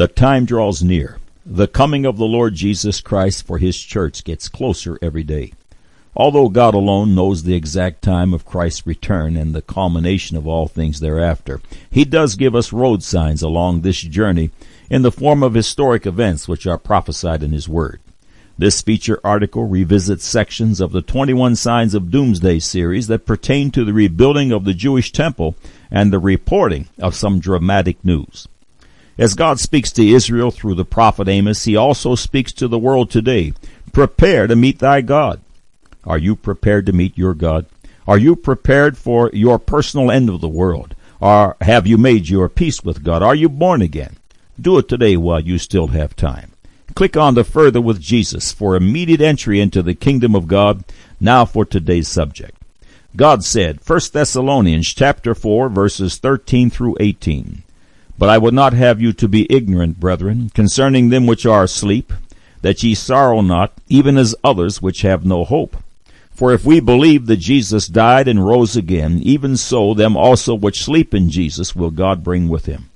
The time draws near. The coming of the Lord Jesus Christ for his church gets closer every day. Although God alone knows the exact time of Christ's return and the culmination of all things thereafter, he does give us road signs along this journey in the form of historic events which are prophesied in his word. This feature article revisits sections of the 21 Signs of Doomsday series that pertain to the rebuilding of the Jewish temple and the reporting of some dramatic news. As God speaks to Israel through the prophet Amos, he also speaks to the world today. Prepare to meet thy God. Are you prepared to meet your God? Are you prepared for your personal end of the world? Or have you made your peace with God? Are you born again? Do it today while you still have time. Click on the Further with Jesus for immediate entry into the kingdom of God. Now for today's subject. God said, 1 Thessalonians chapter 4 verses 13 through 18, But I would not have you to be ignorant, brethren, concerning them which are asleep, that ye sorrow not, even as others which have no hope. For if we believe that Jesus died and rose again, even so them also which sleep in Jesus will God bring with him.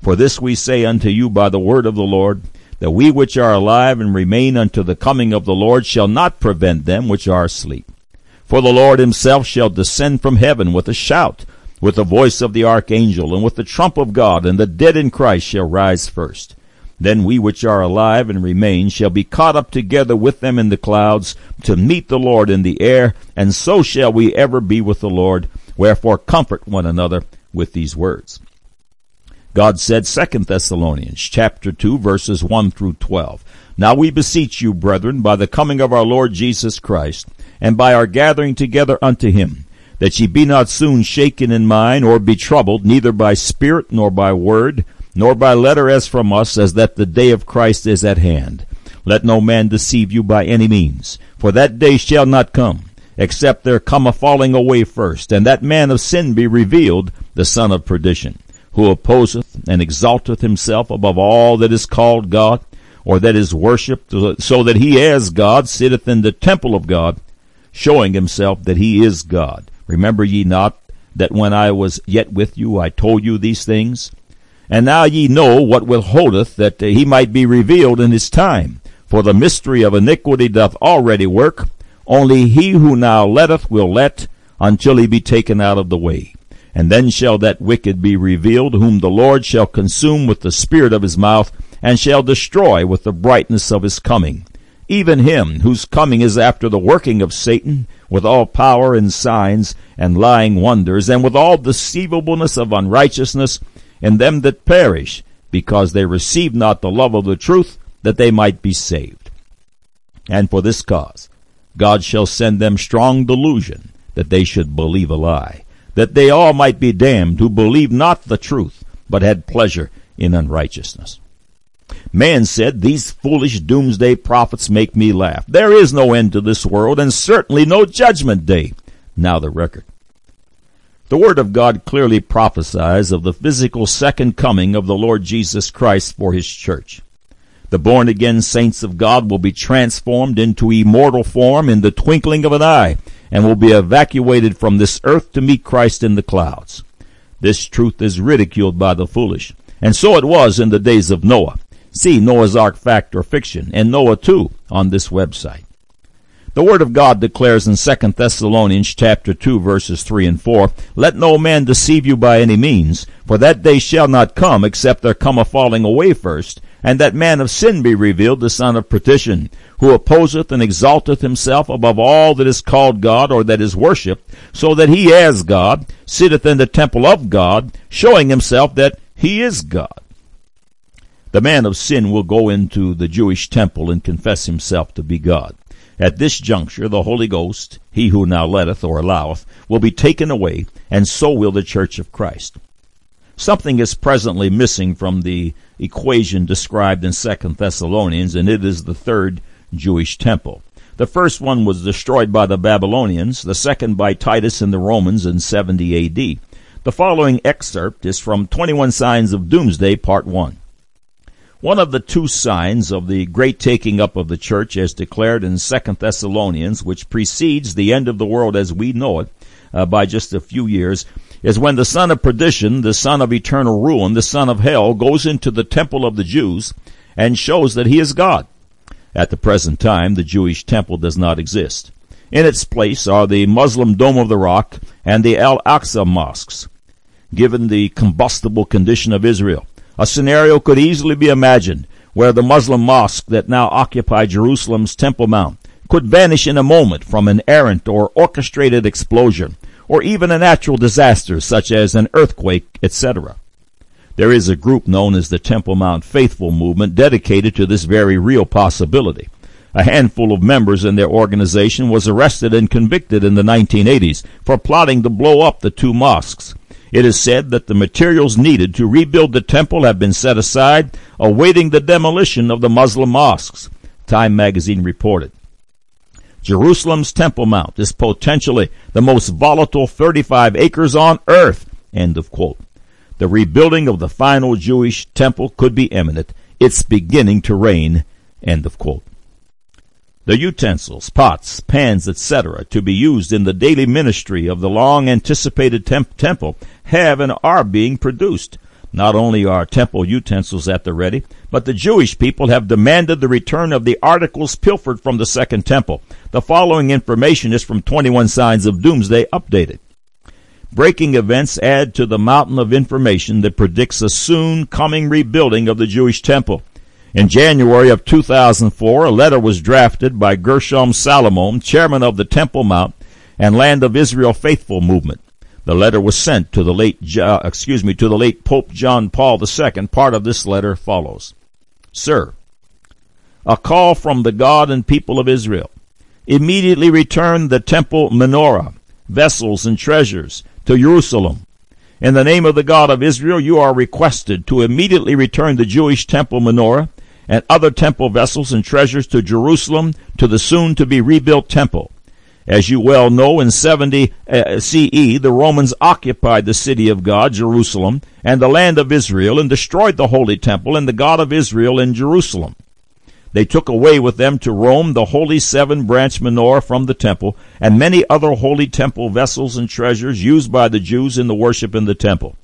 For this we say unto you by the word of the Lord, that we which are alive and remain unto the coming of the Lord shall not prevent them which are asleep. For the Lord himself shall descend from heaven with a shout, with the voice of the archangel, and with the trump of God, and the dead in Christ shall rise first. Then we which are alive and remain shall be caught up together with them in the clouds to meet the Lord in the air, and so shall we ever be with the Lord. Wherefore comfort one another with these words. God said, 2 Thessalonians chapter 2 verses 1 through 12. Now we beseech you, brethren, by the coming of our Lord Jesus Christ, and by our gathering together unto him, that ye be not soon shaken in mind, or be troubled, neither by spirit, nor by word, nor by letter as from us, as that the day of Christ is at hand. Let no man deceive you by any means, for that day shall not come, except there come a falling away first, and that man of sin be revealed, the son of perdition who opposeth and exalteth himself above all that is called God, or that is worshipped, so that he as God sitteth in the temple of God, showing himself that he is God. Remember ye not that when I was yet with you I told you these things? And now ye know what withholdeth that he might be revealed in his time. For the mystery of iniquity doth already work, only he who now letteth will let until he be taken out of the way. And then shall that wicked be revealed, whom the Lord shall consume with the spirit of his mouth, and shall destroy with the brightness of his coming. Even him whose coming is after the working of Satan, with all power and signs and lying wonders, and with all deceivableness of unrighteousness in them that perish, because they receive not the love of the truth, that they might be saved. And for this cause, God shall send them strong delusion, that they should believe a lie that they all might be damned who believed not the truth, but had pleasure in unrighteousness. Man said, These foolish doomsday prophets make me laugh. There is no end to this world, and certainly no judgment day. Now the record. The Word of God clearly prophesies of the physical second coming of the Lord Jesus Christ for His church. The born again saints of God will be transformed into immortal form in the twinkling of an eye, and will be evacuated from this earth to meet Christ in the clouds. This truth is ridiculed by the foolish, and so it was in the days of Noah. See Noah's Ark Fact or Fiction, and Noah too, on this website. The Word of God declares in 2 Thessalonians chapter 2 verses 3 and 4, Let no man deceive you by any means, for that day shall not come except there come a falling away first, and that man of sin be revealed, the son of perdition, who opposeth and exalteth himself above all that is called God or that is worshipped, so that he as God sitteth in the temple of God, showing himself that he is God. The man of sin will go into the Jewish temple and confess himself to be God. At this juncture, the Holy Ghost, he who now letteth or alloweth, will be taken away, and so will the church of Christ. Something is presently missing from the equation described in Second Thessalonians, and it is the third Jewish temple. The first one was destroyed by the Babylonians, the second by Titus and the Romans in 70 AD. The following excerpt is from 21 Signs of Doomsday, Part 1. One of the two signs of the great taking up of the church as declared in 2 Thessalonians, which precedes the end of the world as we know it, uh, by just a few years, is when the son of perdition, the son of eternal ruin, the son of hell, goes into the temple of the Jews and shows that he is God. At the present time, the Jewish temple does not exist. In its place are the Muslim Dome of the Rock and the Al-Aqsa mosques. Given the combustible condition of Israel, a scenario could easily be imagined where the Muslim mosque that now occupy Jerusalem's Temple Mount could vanish in a moment from an errant or orchestrated explosion, or even a natural disaster such as an earthquake, etc. There is a group known as the Temple Mount Faithful Movement dedicated to this very real possibility. A handful of members in their organization was arrested and convicted in the 1980s for plotting to blow up the two mosques. It is said that the materials needed to rebuild the temple have been set aside, awaiting the demolition of the Muslim mosques. Time magazine reported. Jerusalem's Temple Mount is potentially the most volatile 35 acres on earth. End of quote. The rebuilding of the final Jewish temple could be imminent. It's beginning to rain. End of quote. The utensils, pots, pans, etc., to be used in the daily ministry of the long anticipated temp- temple have and are being produced. Not only are temple utensils at the ready, but the Jewish people have demanded the return of the articles pilfered from the second temple. The following information is from 21 Signs of Doomsday updated. Breaking events add to the mountain of information that predicts a soon coming rebuilding of the Jewish temple. In January of 2004, a letter was drafted by Gershom Salomon, chairman of the Temple Mount and Land of Israel Faithful movement. The letter was sent to the late, uh, excuse me, to the late Pope John Paul II. Part of this letter follows. Sir, a call from the God and people of Israel. Immediately return the temple menorah, vessels and treasures to Jerusalem. In the name of the God of Israel, you are requested to immediately return the Jewish temple menorah and other temple vessels and treasures to Jerusalem to the soon to be rebuilt temple. As you well know, in 70 uh, CE, the Romans occupied the city of God, Jerusalem, and the land of Israel, and destroyed the holy temple and the God of Israel in Jerusalem. They took away with them to Rome the holy seven branch menorah from the temple, and many other holy temple vessels and treasures used by the Jews in the worship in the temple.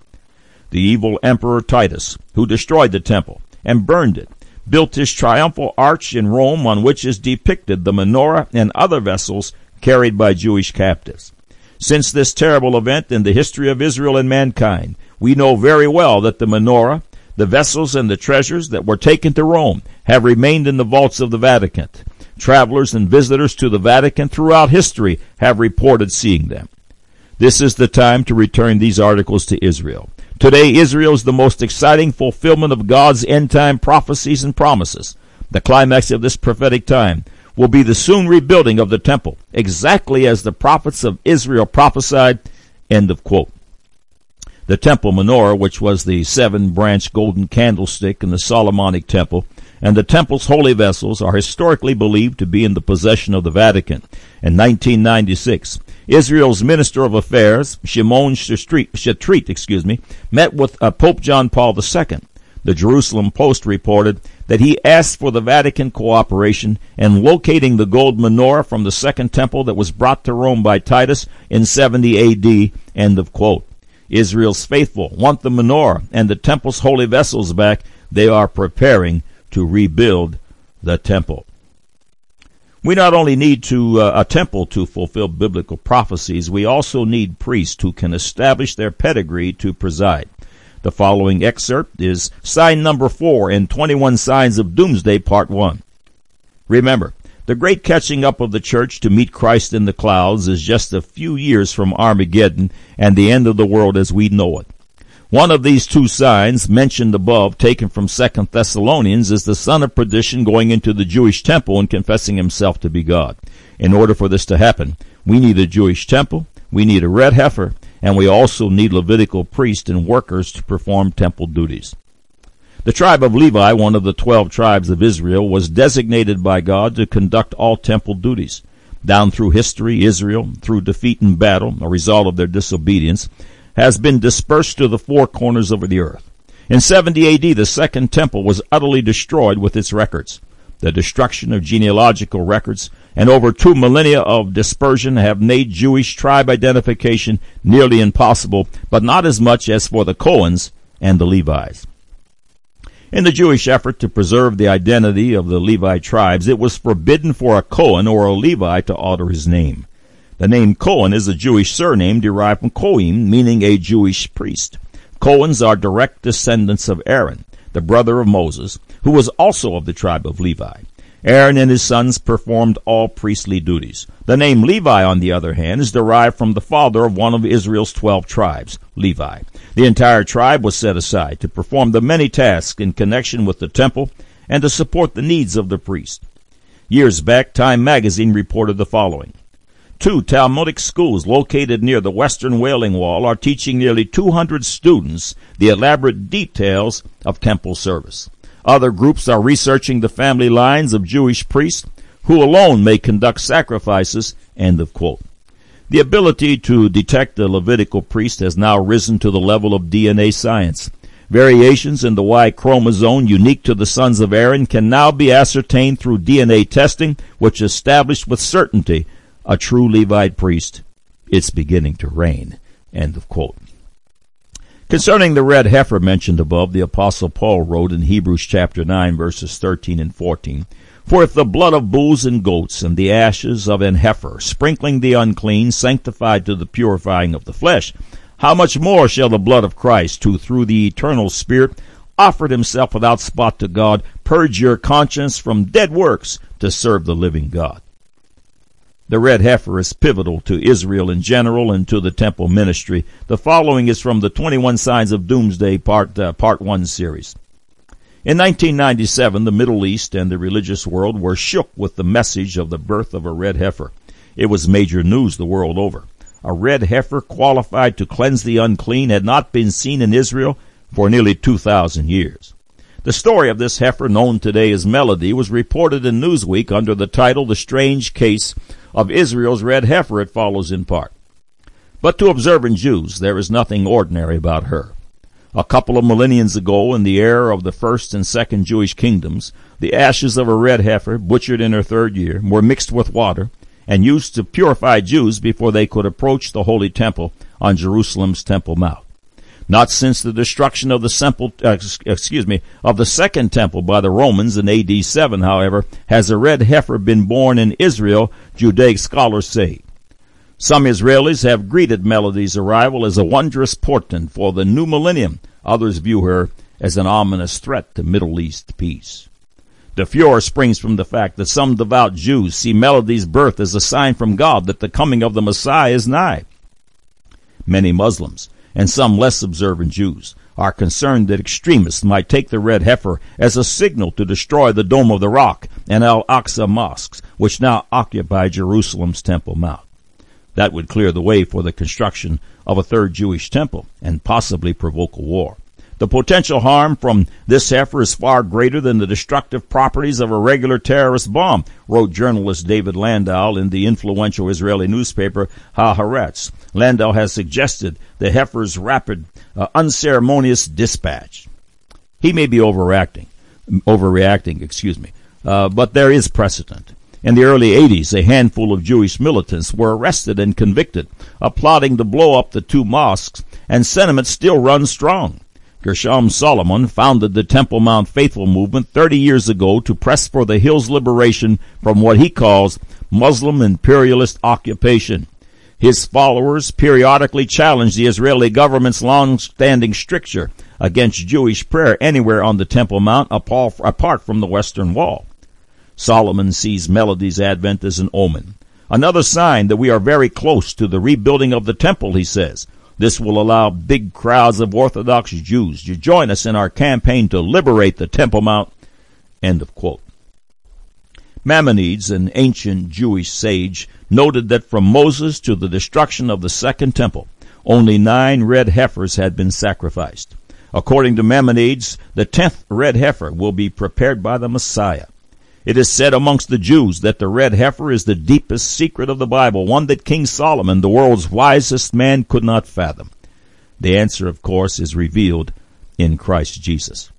The evil emperor Titus, who destroyed the temple and burned it, built his triumphal arch in Rome on which is depicted the menorah and other vessels carried by Jewish captives. Since this terrible event in the history of Israel and mankind, we know very well that the menorah, the vessels, and the treasures that were taken to Rome have remained in the vaults of the Vatican. Travelers and visitors to the Vatican throughout history have reported seeing them. This is the time to return these articles to Israel. Today, Israel is the most exciting fulfillment of God's end time prophecies and promises. The climax of this prophetic time will be the soon rebuilding of the temple, exactly as the prophets of Israel prophesied. End of quote. The temple menorah, which was the seven branch golden candlestick in the Solomonic temple, and the temple's holy vessels are historically believed to be in the possession of the Vatican. In 1996, Israel's Minister of Affairs, Shimon Shetrit, excuse me, met with uh, Pope John Paul II. The Jerusalem Post reported that he asked for the Vatican cooperation in locating the gold menorah from the Second Temple that was brought to Rome by Titus in 70 AD. End of quote. Israel's faithful want the menorah and the temple's holy vessels back. They are preparing to rebuild the temple. We not only need to uh, a temple to fulfill biblical prophecies, we also need priests who can establish their pedigree to preside. The following excerpt is sign number four in 21 Signs of Doomsday, part one. Remember, the great catching up of the church to meet Christ in the clouds is just a few years from Armageddon and the end of the world as we know it. One of these two signs mentioned above, taken from Second Thessalonians, is the son of perdition going into the Jewish temple and confessing himself to be God. In order for this to happen, we need a Jewish temple, we need a red heifer, and we also need Levitical priests and workers to perform temple duties. The tribe of Levi, one of the twelve tribes of Israel, was designated by God to conduct all temple duties. Down through history, Israel, through defeat in battle, a result of their disobedience, has been dispersed to the four corners of the earth. In 70 AD, the second temple was utterly destroyed with its records. The destruction of genealogical records and over two millennia of dispersion have made Jewish tribe identification nearly impossible, but not as much as for the Cohens and the Levites. In the Jewish effort to preserve the identity of the Levi tribes, it was forbidden for a Cohen or a Levi to alter his name. The name Cohen is a Jewish surname derived from Cohen, meaning a Jewish priest. Cohens are direct descendants of Aaron, the brother of Moses, who was also of the tribe of Levi. Aaron and his sons performed all priestly duties. The name Levi, on the other hand, is derived from the father of one of Israel's twelve tribes, Levi. The entire tribe was set aside to perform the many tasks in connection with the temple and to support the needs of the priest. Years back, Time magazine reported the following. Two Talmudic schools located near the western Wailing Wall are teaching nearly 200 students the elaborate details of temple service. Other groups are researching the family lines of Jewish priests who alone may conduct sacrifices. End of quote. The ability to detect the Levitical priest has now risen to the level of DNA science. Variations in the Y chromosome unique to the sons of Aaron can now be ascertained through DNA testing, which established with certainty a true Levite priest. It's beginning to rain. End of quote. Concerning the red heifer mentioned above, the apostle Paul wrote in Hebrews chapter 9 verses 13 and 14, For if the blood of bulls and goats and the ashes of an heifer, sprinkling the unclean, sanctified to the purifying of the flesh, how much more shall the blood of Christ, who through the eternal Spirit offered himself without spot to God, purge your conscience from dead works to serve the living God? The red heifer is pivotal to Israel in general and to the temple ministry. The following is from the 21 Signs of Doomsday part, uh, part 1 series. In 1997, the Middle East and the religious world were shook with the message of the birth of a red heifer. It was major news the world over. A red heifer qualified to cleanse the unclean had not been seen in Israel for nearly 2,000 years. The story of this heifer, known today as Melody, was reported in Newsweek under the title The Strange Case of Israel's red heifer, it follows in part. But to observant Jews, there is nothing ordinary about her. A couple of millenniums ago, in the era of the first and second Jewish kingdoms, the ashes of a red heifer, butchered in her third year, were mixed with water and used to purify Jews before they could approach the holy temple on Jerusalem's Temple Mount. Not since the destruction of the temple, uh, excuse me, of the second temple by the Romans in AD 7, however, has a red heifer been born in Israel, Judaic scholars say. Some Israelis have greeted Melody's arrival as a wondrous portent for the new millennium. Others view her as an ominous threat to Middle East peace. The furor springs from the fact that some devout Jews see Melody's birth as a sign from God that the coming of the Messiah is nigh. Many Muslims and some less observant Jews are concerned that extremists might take the red heifer as a signal to destroy the Dome of the Rock and Al Aqsa mosques, which now occupy Jerusalem's Temple Mount. That would clear the way for the construction of a third Jewish temple and possibly provoke a war. The potential harm from this heifer is far greater than the destructive properties of a regular terrorist bomb, wrote journalist David Landau in the influential Israeli newspaper Haaretz. Landau has suggested the heifer's rapid, uh, unceremonious dispatch. He may be overreacting, overreacting, excuse me, uh, but there is precedent. In the early 80s, a handful of Jewish militants were arrested and convicted of plotting to blow up the two mosques, and sentiment still runs strong. Gershom Solomon founded the Temple Mount Faithful movement 30 years ago to press for the hill's liberation from what he calls Muslim imperialist occupation. His followers periodically challenge the Israeli government's long-standing stricture against Jewish prayer anywhere on the Temple Mount apart from the Western Wall. Solomon sees Melody's advent as an omen. Another sign that we are very close to the rebuilding of the temple, he says. This will allow big crowds of Orthodox Jews to join us in our campaign to liberate the Temple Mount. End of quote. Maimonides, an ancient Jewish sage, noted that from Moses to the destruction of the second temple, only nine red heifers had been sacrificed. According to Maimonides, the tenth red heifer will be prepared by the Messiah. It is said amongst the Jews that the red heifer is the deepest secret of the Bible, one that King Solomon, the world's wisest man, could not fathom. The answer, of course, is revealed in Christ Jesus.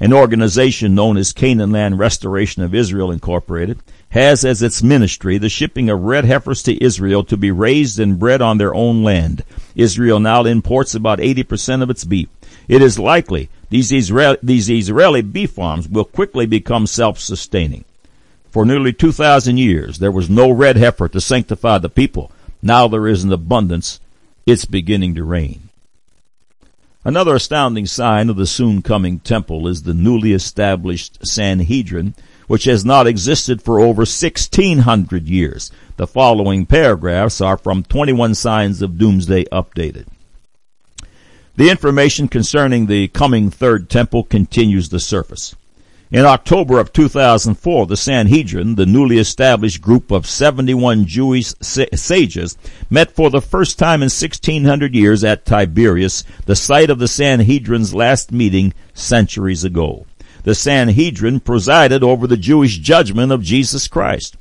An organization known as Canaan Land Restoration of Israel Incorporated has as its ministry the shipping of red heifers to Israel to be raised and bred on their own land. Israel now imports about 80% of its beef. It is likely these these Israeli beef farms will quickly become self-sustaining. For nearly 2,000 years, there was no red heifer to sanctify the people. Now there is an abundance. It's beginning to rain. Another astounding sign of the soon coming temple is the newly established Sanhedrin, which has not existed for over 1600 years. The following paragraphs are from 21 Signs of Doomsday Updated. The information concerning the coming third temple continues to surface. In October of 2004, the Sanhedrin, the newly established group of 71 Jewish sages, met for the first time in 1600 years at Tiberias, the site of the Sanhedrin's last meeting centuries ago the Sanhedrin presided over the Jewish judgment of Jesus Christ.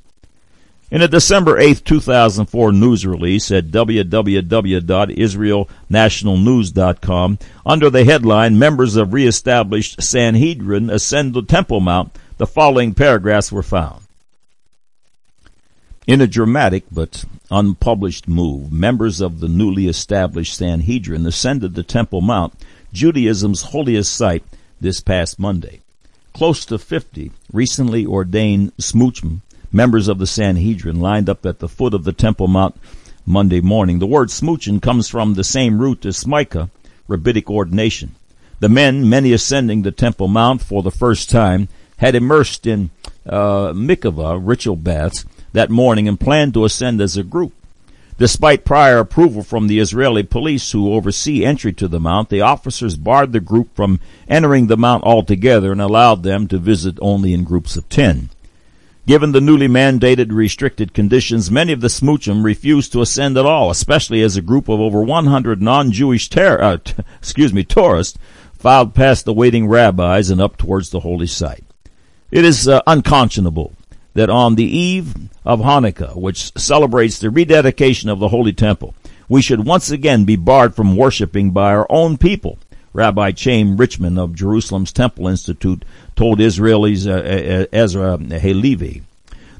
In a December 8, 2004 news release at www.israelnationalnews.com, under the headline, Members of Reestablished Sanhedrin Ascend the Temple Mount, the following paragraphs were found. In a dramatic but unpublished move, members of the newly established Sanhedrin ascended the Temple Mount, Judaism's holiest site, this past Monday. Close to 50 recently ordained smoochim, members of the Sanhedrin, lined up at the foot of the Temple Mount Monday morning. The word smooching comes from the same root as smicha, rabbinic ordination. The men, many ascending the Temple Mount for the first time, had immersed in uh, mikvah, ritual baths, that morning and planned to ascend as a group. Despite prior approval from the Israeli police who oversee entry to the mount, the officers barred the group from entering the mount altogether and allowed them to visit only in groups of 10. Given the newly mandated restricted conditions, many of the smoochim refused to ascend at all, especially as a group of over 100 non-Jewish ter- uh, t- excuse me, tourists filed past the waiting rabbis and up towards the holy site. It is uh, unconscionable that on the eve of Hanukkah, which celebrates the rededication of the Holy Temple, we should once again be barred from worshiping by our own people. Rabbi Chaim Richman of Jerusalem's Temple Institute told Israelis uh, uh, uh Ezra Halevi.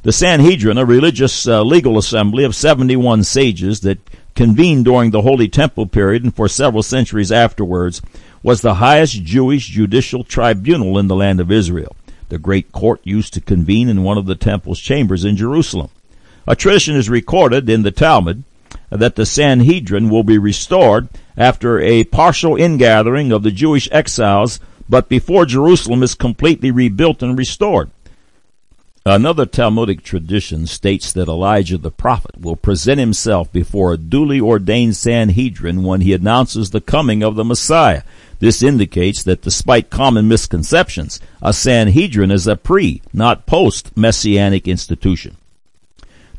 The Sanhedrin, a religious uh, legal assembly of 71 sages that convened during the Holy Temple period and for several centuries afterwards, was the highest Jewish judicial tribunal in the land of Israel. The great court used to convene in one of the temple's chambers in Jerusalem. A tradition is recorded in the Talmud that the Sanhedrin will be restored after a partial ingathering of the Jewish exiles, but before Jerusalem is completely rebuilt and restored. Another Talmudic tradition states that Elijah the prophet will present himself before a duly ordained Sanhedrin when he announces the coming of the Messiah. This indicates that despite common misconceptions, a Sanhedrin is a pre, not post-Messianic institution.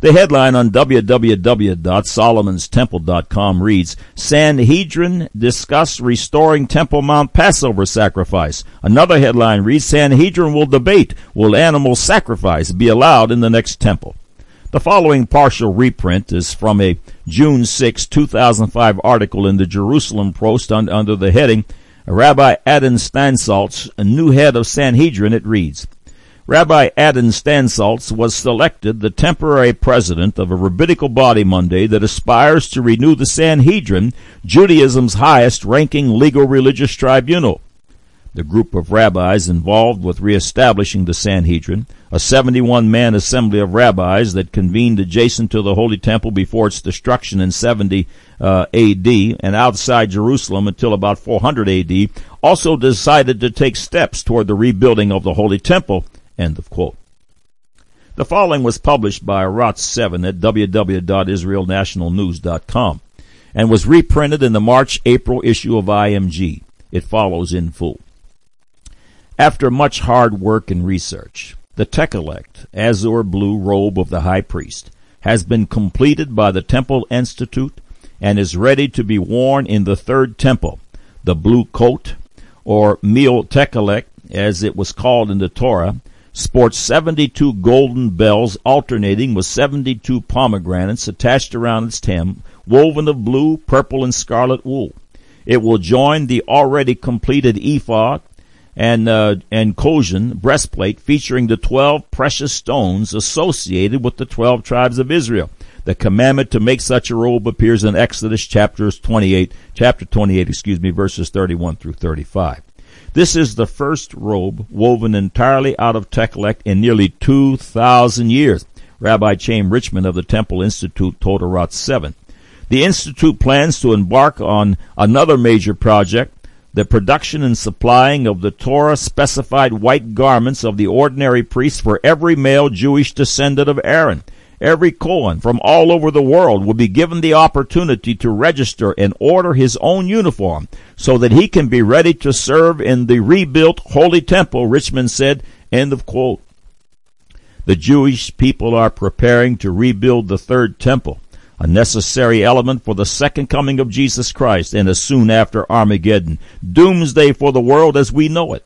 The headline on www.solomon'stemple.com reads, Sanhedrin discuss restoring Temple Mount Passover sacrifice. Another headline reads, Sanhedrin will debate, will animal sacrifice be allowed in the next temple? The following partial reprint is from a June 6, 2005 article in the Jerusalem Post under the heading, Rabbi Adin Steinsaltz, a new head of Sanhedrin, it reads, Rabbi Adin Steinsaltz was selected the temporary president of a rabbinical body Monday that aspires to renew the Sanhedrin, Judaism's highest ranking legal religious tribunal. The group of rabbis involved with reestablishing the Sanhedrin, a 71 man assembly of rabbis that convened adjacent to the Holy Temple before its destruction in 70 uh, AD and outside Jerusalem until about 400 AD, also decided to take steps toward the rebuilding of the Holy Temple End of quote. The following was published by Arutz 7 at www.israelnationalnews.com and was reprinted in the March-April issue of IMG. It follows in full. After much hard work and research, the Tekhelet, azure blue robe of the high priest, has been completed by the Temple Institute and is ready to be worn in the third temple. The blue coat, or Me'il Tekhelet, as it was called in the Torah, sports 72 golden bells alternating with 72 pomegranates attached around its stem, woven of blue, purple, and scarlet wool. It will join the already completed ephod and uh, and Choshen breastplate featuring the twelve precious stones associated with the twelve tribes of Israel. The commandment to make such a robe appears in Exodus chapters 28, chapter 28, excuse me, verses 31 through 35. This is the first robe woven entirely out of Tekhelet in nearly 2,000 years. Rabbi Chaim Richman of the Temple Institute told Arutz 7. The Institute plans to embark on another major project, the production and supplying of the Torah specified white garments of the ordinary priest for every male Jewish descendant of Aaron. Every Kohen from all over the world will be given the opportunity to register and order his own uniform so that he can be ready to serve in the rebuilt Holy Temple, Richman said. End of quote. The Jewish people are preparing to rebuild the third temple a necessary element for the second coming of Jesus Christ and as soon after Armageddon. Doomsday for the world as we know it.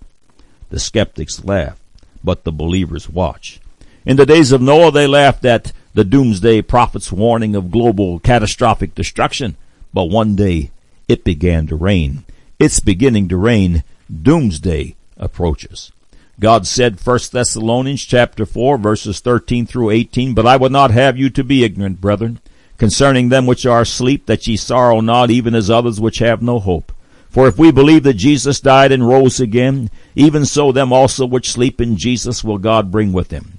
The skeptics laugh, but the believers watch. In the days of Noah, they laughed at the doomsday prophet's warning of global catastrophic destruction, but one day it began to rain. It's beginning to rain. Doomsday approaches. God said, 1 Thessalonians chapter 4 verses 13 through 18, But I would not have you to be ignorant, brethren, concerning them which are asleep, that ye sorrow not, even as others which have no hope. For if we believe that Jesus died and rose again, even so them also which sleep in Jesus will God bring with him.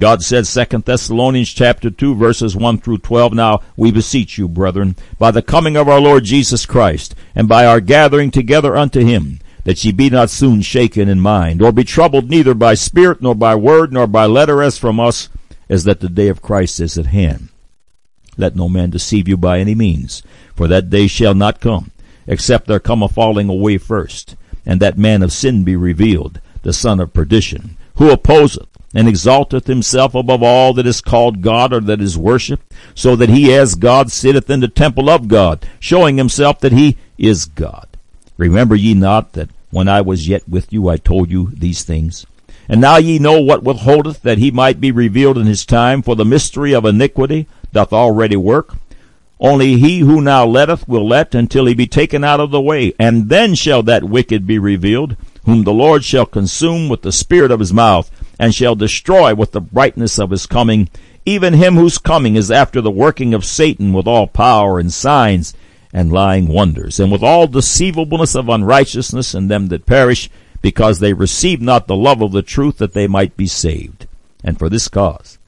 God said, Second Thessalonians chapter 2 verses 1 through 12, Now we beseech you, brethren, by the coming of our Lord Jesus Christ, and by our gathering together unto him, that ye be not soon shaken in mind, or be troubled neither by spirit, nor by word, nor by letter as from us, as that the day of Christ is at hand. Let no man deceive you by any means, for that day shall not come, except there come a falling away first, and that man of sin be revealed, the son of perdition, who opposeth and exalteth himself above all that is called God or that is worshipped, so that he as God sitteth in the temple of God, showing himself that he is God. Remember ye not that when I was yet with you I told you these things? And now ye know what withholdeth that he might be revealed in his time, for the mystery of iniquity doth already work. Only he who now letteth will let until he be taken out of the way, and then shall that wicked be revealed, whom the Lord shall consume with the spirit of his mouth, and shall destroy with the brightness of his coming, even him whose coming is after the working of Satan with all power and signs and lying wonders, and with all deceivableness of unrighteousness in them that perish, because they receive not the love of the truth that they might be saved. And for this cause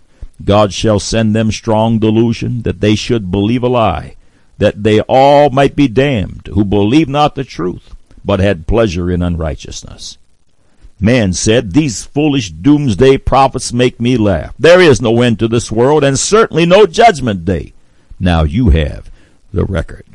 God shall send them strong delusion, that they should believe a lie, that they all might be damned, who believe not the truth, but had pleasure in unrighteousness. Man said, These foolish doomsday prophets make me laugh. There is no end to this world, and certainly no judgment day. Now you have the record.